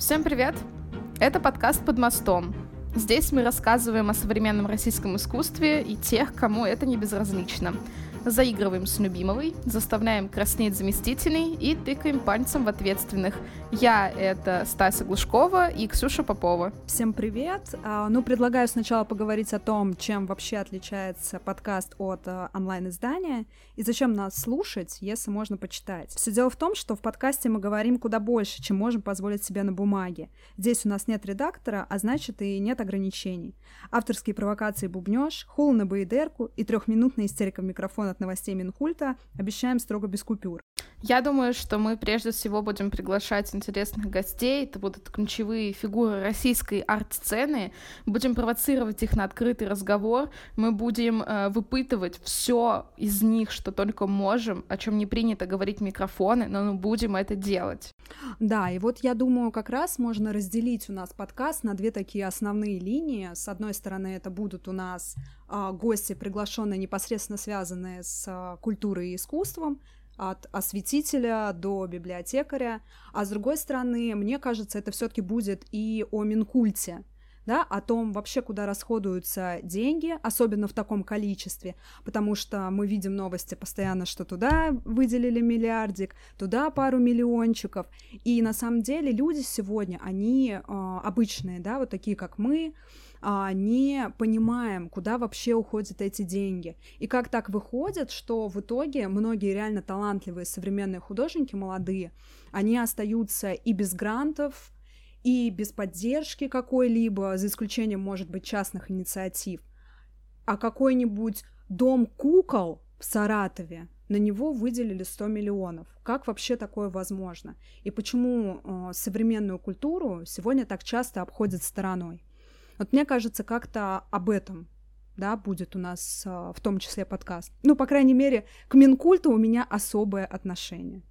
Всем привет! Это подкаст «Под мостом». Здесь мы рассказываем о современном российском искусстве и тех, кому это не безразлично – заигрываем с Любимовой, заставляем краснеть заместительный и тыкаем пальцем в ответственных. Я — это Стася Глушкова и Ксюша Попова. Всем привет! А, ну, предлагаю сначала поговорить о том, чем вообще отличается подкаст от а, онлайн-издания и зачем нас слушать, если можно почитать. Все дело в том, что в подкасте мы говорим куда больше, чем можем позволить себе на бумаге. Здесь у нас нет редактора, а значит и нет ограничений. Авторские провокации бубнёж, хул на баидерку и трехминутная истерика микрофона от новостей Минкульта. Обещаем строго без купюр. Я думаю, что мы прежде всего будем приглашать интересных гостей. Это будут ключевые фигуры российской арт-сцены. Будем провоцировать их на открытый разговор. Мы будем э, выпытывать все из них, что только можем, о чем не принято говорить микрофоны, но мы будем это делать. Да, и вот я думаю, как раз можно разделить у нас подкаст на две такие основные линии. С одной стороны, это будут у нас э, гости, приглашенные непосредственно связанные с э, культурой и искусством от осветителя до библиотекаря, а с другой стороны, мне кажется, это все-таки будет и о Минкульте, да, о том вообще, куда расходуются деньги, особенно в таком количестве, потому что мы видим новости постоянно, что туда выделили миллиардик, туда пару миллиончиков, и на самом деле люди сегодня, они э, обычные, да, вот такие, как мы, а, не понимаем, куда вообще уходят эти деньги. И как так выходит, что в итоге многие реально талантливые современные художники, молодые, они остаются и без грантов, и без поддержки какой-либо, за исключением, может быть, частных инициатив. А какой-нибудь дом кукол в Саратове, на него выделили 100 миллионов. Как вообще такое возможно? И почему э, современную культуру сегодня так часто обходят стороной? Вот мне кажется, как-то об этом да, будет у нас а, в том числе подкаст. Ну, по крайней мере, к Минкульту у меня особое отношение.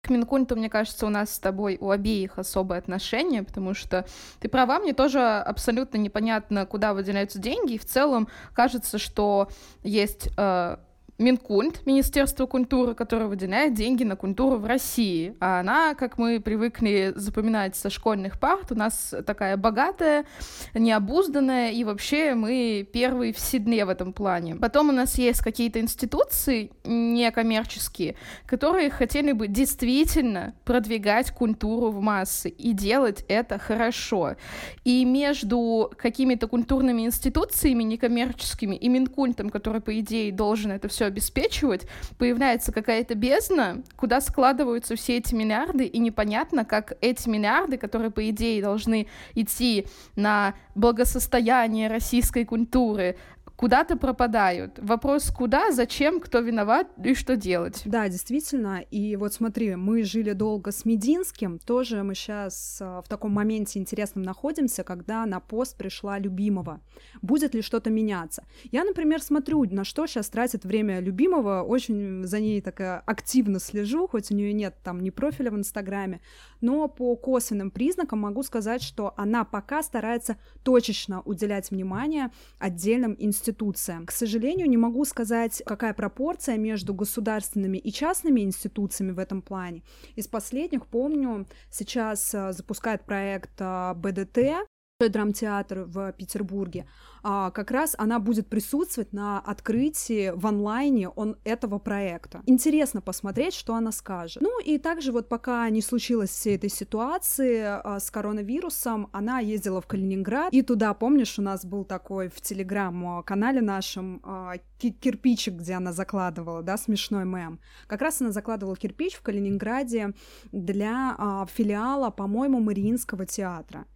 К Минкульту, мне кажется, у нас с тобой у обеих особое отношение, потому что ты права, мне тоже абсолютно непонятно, куда выделяются деньги, и в целом кажется, что есть э, Минкульт, Министерство культуры, которое выделяет деньги на культуру в России. А она, как мы привыкли запоминать со школьных парт, у нас такая богатая, необузданная, и вообще мы первые в седле в этом плане. Потом у нас есть какие-то институции некоммерческие, которые хотели бы действительно продвигать культуру в массы и делать это хорошо. И между какими-то культурными институциями некоммерческими и Минкультом, который, по идее, должен это все обеспечивать, появляется какая-то бездна, куда складываются все эти миллиарды, и непонятно, как эти миллиарды, которые, по идее, должны идти на благосостояние российской культуры, куда-то пропадают. Вопрос куда, зачем, кто виноват и что делать. Да, действительно. И вот смотри, мы жили долго с Мединским, тоже мы сейчас а, в таком моменте интересном находимся, когда на пост пришла Любимого. Будет ли что-то меняться? Я, например, смотрю, на что сейчас тратит время Любимого, очень за ней так активно слежу, хоть у нее нет там ни профиля в Инстаграме, но по косвенным признакам могу сказать, что она пока старается точечно уделять внимание отдельным институтам институциям. К сожалению, не могу сказать, какая пропорция между государственными и частными институциями в этом плане. Из последних помню, сейчас э, запускает проект э, БДТ, драмтеатр в Петербурге, а, как раз она будет присутствовать на открытии в онлайне он этого проекта. Интересно посмотреть, что она скажет. Ну и также вот пока не случилось всей этой ситуации а, с коронавирусом, она ездила в Калининград, и туда, помнишь, у нас был такой в телеграм-канале нашем а, кирпичик, где она закладывала, да, смешной мем. Как раз она закладывала кирпич в Калининграде для филиала, по-моему, Мариинского театра.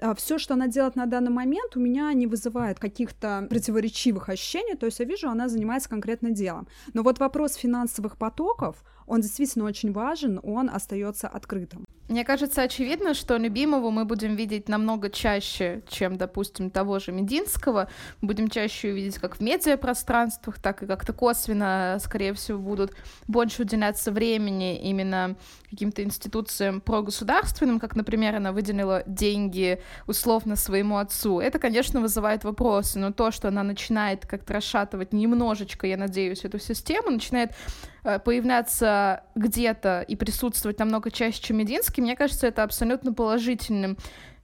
А все, что она делает на данный момент, у меня не вызывает каких-то противоречивых ощущений, то есть я вижу, она занимается конкретно делом. Но вот вопрос финансовых потоков, он действительно очень важен, он остается открытым. Мне кажется, очевидно, что любимого мы будем видеть намного чаще, чем, допустим, того же Мединского. Будем чаще увидеть как в медиапространствах, так и как-то косвенно, скорее всего, будут больше уделяться времени именно каким-то институциям прогосударственным, как, например, она выделила деньги условно своему отцу. Это, конечно, вызывает вопросы, но то, что она начинает как-то расшатывать немножечко, я надеюсь, эту систему, начинает появляться где-то и присутствовать намного чаще, чем Мединский, мне кажется, это абсолютно положительным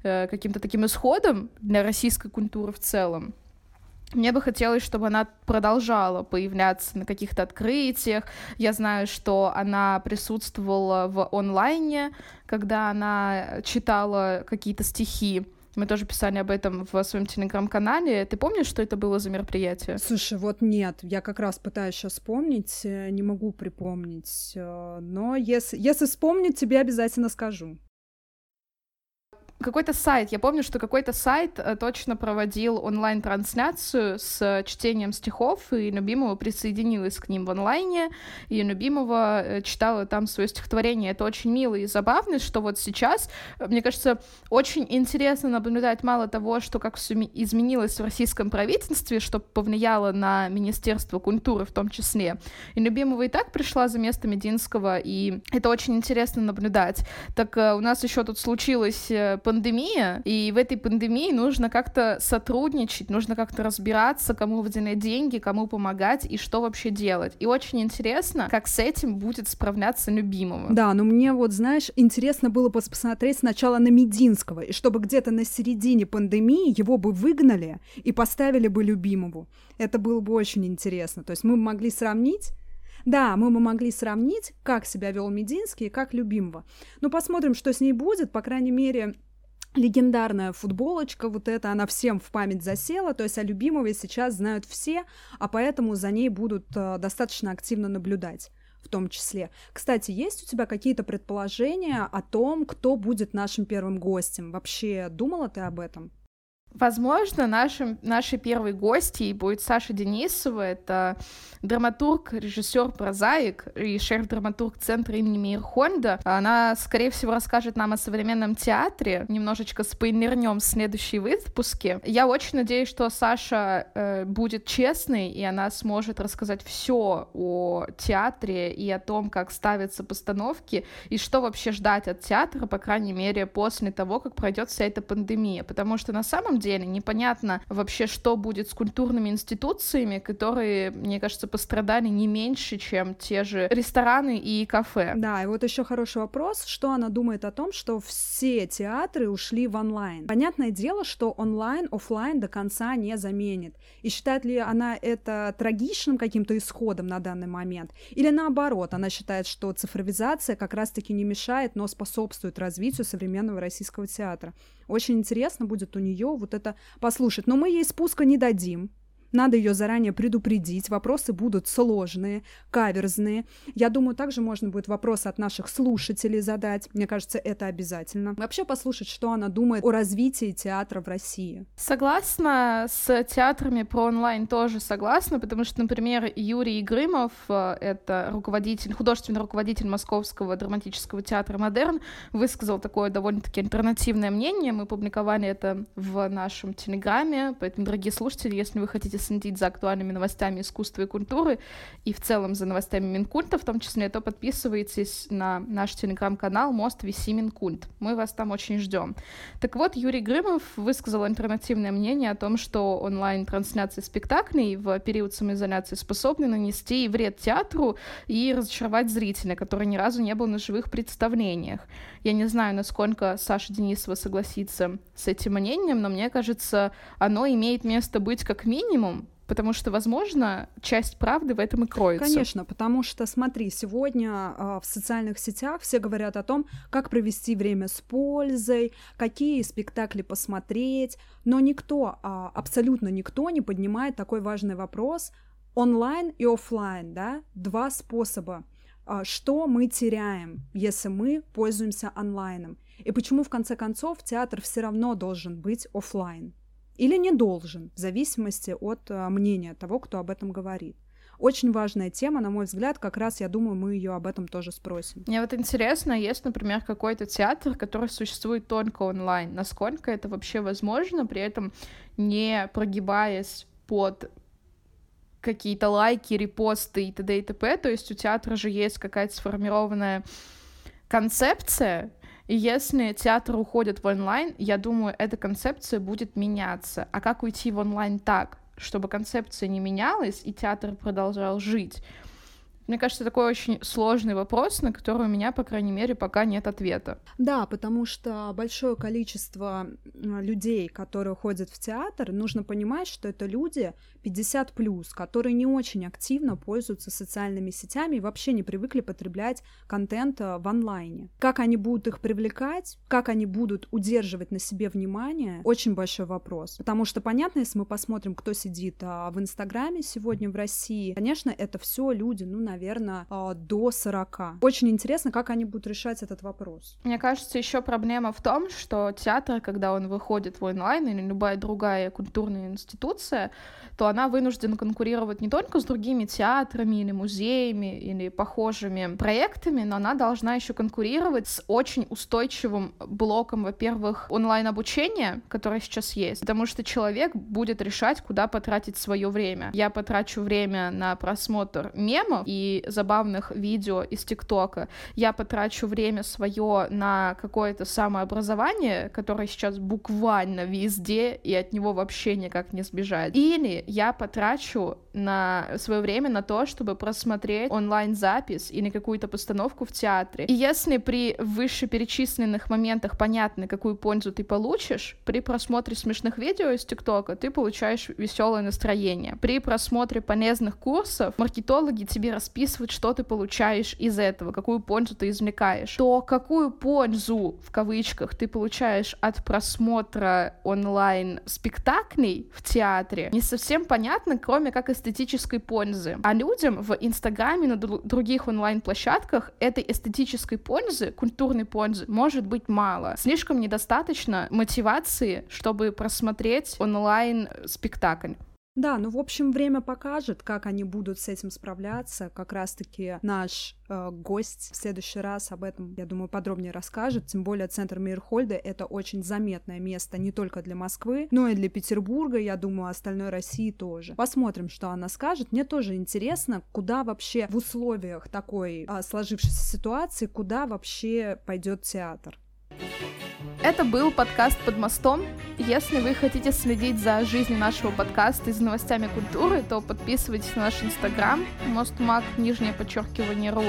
э, каким-то таким исходом для российской культуры в целом. Мне бы хотелось, чтобы она продолжала появляться на каких-то открытиях. Я знаю, что она присутствовала в онлайне, когда она читала какие-то стихи. Мы тоже писали об этом в своем телеграм-канале. Ты помнишь, что это было за мероприятие? Слушай, вот нет, я как раз пытаюсь сейчас вспомнить, э, не могу припомнить, э, но если, если вспомнить, тебе обязательно скажу какой-то сайт, я помню, что какой-то сайт э, точно проводил онлайн-трансляцию с чтением стихов, и Любимова присоединилась к ним в онлайне, и Любимова э, читала там свое стихотворение. Это очень мило и забавно, что вот сейчас, э, мне кажется, очень интересно наблюдать мало того, что как все изменилось в российском правительстве, что повлияло на Министерство культуры в том числе. И Любимова и так пришла за место Мединского, и это очень интересно наблюдать. Так у нас еще тут случилось пандемия, и в этой пандемии нужно как-то сотрудничать, нужно как-то разбираться, кому выделять деньги, кому помогать и что вообще делать. И очень интересно, как с этим будет справляться любимого. Да, но мне вот, знаешь, интересно было посмотреть сначала на Мединского, и чтобы где-то на середине пандемии его бы выгнали и поставили бы любимому. Это было бы очень интересно. То есть мы могли сравнить да, мы бы могли сравнить, как себя вел Мединский и как любимого. Но посмотрим, что с ней будет. По крайней мере, легендарная футболочка, вот эта, она всем в память засела, то есть о любимовой сейчас знают все, а поэтому за ней будут э, достаточно активно наблюдать в том числе. Кстати, есть у тебя какие-то предположения о том, кто будет нашим первым гостем? Вообще думала ты об этом? Возможно, нашим, нашей первой гостьей будет Саша Денисова. Это драматург, режиссер, прозаик и шеф-драматург Центра имени Мейерхонда. Она, скорее всего, расскажет нам о современном театре. Немножечко спойлернем в следующей выпуске. Я очень надеюсь, что Саша э, будет честной, и она сможет рассказать все о театре и о том, как ставятся постановки, и что вообще ждать от театра, по крайней мере, после того, как пройдет вся эта пандемия. Потому что на самом деле непонятно вообще, что будет с культурными институциями, которые, мне кажется, пострадали не меньше, чем те же рестораны и кафе. Да, и вот еще хороший вопрос, что она думает о том, что все театры ушли в онлайн. Понятное дело, что онлайн, офлайн до конца не заменит. И считает ли она это трагичным каким-то исходом на данный момент? Или наоборот, она считает, что цифровизация как раз-таки не мешает, но способствует развитию современного российского театра? Очень интересно будет у нее вот это послушать. Но мы ей спуска не дадим. Надо ее заранее предупредить. Вопросы будут сложные, каверзные. Я думаю, также можно будет вопросы от наших слушателей задать. Мне кажется, это обязательно. Вообще послушать, что она думает о развитии театра в России. Согласна с театрами про онлайн тоже согласна, потому что, например, Юрий Грымов, э, это руководитель, художественный руководитель Московского драматического театра «Модерн», высказал такое довольно-таки альтернативное мнение. Мы публиковали это в нашем телеграме, поэтому, дорогие слушатели, если вы хотите следить за актуальными новостями искусства и культуры и в целом за новостями Минкульта в том числе, то подписывайтесь на наш телеграм-канал «Мост Виси Минкульт». Мы вас там очень ждем. Так вот, Юрий Грымов высказал альтернативное мнение о том, что онлайн-трансляции спектаклей в период самоизоляции способны нанести вред театру и разочаровать зрителя, который ни разу не был на живых представлениях. Я не знаю, насколько Саша Денисова согласится с этим мнением, но мне кажется, оно имеет место быть как минимум, Потому что, возможно, часть правды в этом и кроется. Конечно, потому что, смотри, сегодня э, в социальных сетях все говорят о том, как провести время с пользой, какие спектакли посмотреть, но никто, э, абсолютно никто не поднимает такой важный вопрос онлайн и офлайн, да, два способа. А, что мы теряем, если мы пользуемся онлайном, и почему в конце концов театр все равно должен быть офлайн или не должен, в зависимости от а, мнения того, кто об этом говорит. Очень важная тема, на мой взгляд, как раз, я думаю, мы ее об этом тоже спросим. Мне вот интересно, есть, например, какой-то театр, который существует только онлайн. Насколько это вообще возможно, при этом не прогибаясь под какие-то лайки, репосты и т.д. и т.п. То есть у театра же есть какая-то сформированная концепция, и если театр уходит в онлайн, я думаю, эта концепция будет меняться. А как уйти в онлайн так, чтобы концепция не менялась и театр продолжал жить? Мне кажется, такой очень сложный вопрос, на который у меня, по крайней мере, пока нет ответа. Да, потому что большое количество людей, которые ходят в театр, нужно понимать, что это люди 50 плюс, которые не очень активно пользуются социальными сетями и вообще не привыкли потреблять контент э, в онлайне. Как они будут их привлекать, как они будут удерживать на себе внимание, очень большой вопрос. Потому что понятно, если мы посмотрим, кто сидит а, в Инстаграме сегодня в России, конечно, это все люди, ну, наверное, а, до 40. Очень интересно, как они будут решать этот вопрос. Мне кажется, еще проблема в том, что театр, когда он выходит в онлайн или любая другая культурная институция, то она вынуждена конкурировать не только с другими театрами или музеями или похожими проектами, но она должна еще конкурировать с очень устойчивым блоком, во-первых, онлайн-обучения, которое сейчас есть, потому что человек будет решать, куда потратить свое время. Я потрачу время на просмотр мемов и забавных видео из ТикТока. Я потрачу время свое на какое-то самообразование, которое сейчас буквально везде, и от него вообще никак не сбежать. Или я потрачу на свое время на то, чтобы просмотреть онлайн-запись или какую-то постановку в театре. И если при вышеперечисленных моментах понятно, какую пользу ты получишь, при просмотре смешных видео из ТикТока ты получаешь веселое настроение. При просмотре полезных курсов маркетологи тебе расписывают, что ты получаешь из этого, какую пользу ты извлекаешь. То какую пользу, в кавычках, ты получаешь от просмотра онлайн-спектаклей в театре, не совсем понятно, кроме как эстетической пользы. А людям в Инстаграме, на других онлайн-площадках этой эстетической пользы, культурной пользы, может быть мало. Слишком недостаточно мотивации, чтобы просмотреть онлайн-спектакль. Да, ну, в общем, время покажет, как они будут с этим справляться. Как раз-таки наш э, гость в следующий раз об этом, я думаю, подробнее расскажет. Тем более центр Мейерхольда — это очень заметное место не только для Москвы, но и для Петербурга, я думаю, остальной России тоже. Посмотрим, что она скажет. Мне тоже интересно, куда вообще в условиях такой э, сложившейся ситуации, куда вообще пойдет театр. Это был подкаст «Под мостом». Если вы хотите следить за жизнью нашего подкаста и за новостями культуры, то подписывайтесь на наш инстаграм мостмаг, нижнее подчеркивание ру,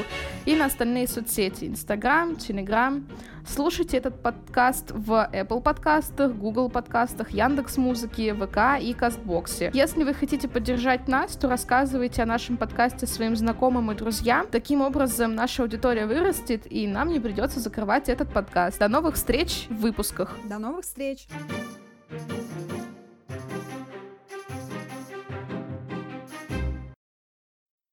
и на остальные соцсети инстаграм, телеграм. Слушайте этот подкаст в Apple подкастах, Google подкастах, Яндекс Музыки, ВК и Кастбоксе. Если вы хотите поддержать нас, то рассказывайте о нашем подкасте своим знакомым и друзьям. Таким образом, наша аудитория вырастет, и нам не придется закрывать этот подкаст. До новых встреч в выпусках. До новых встреч! thank you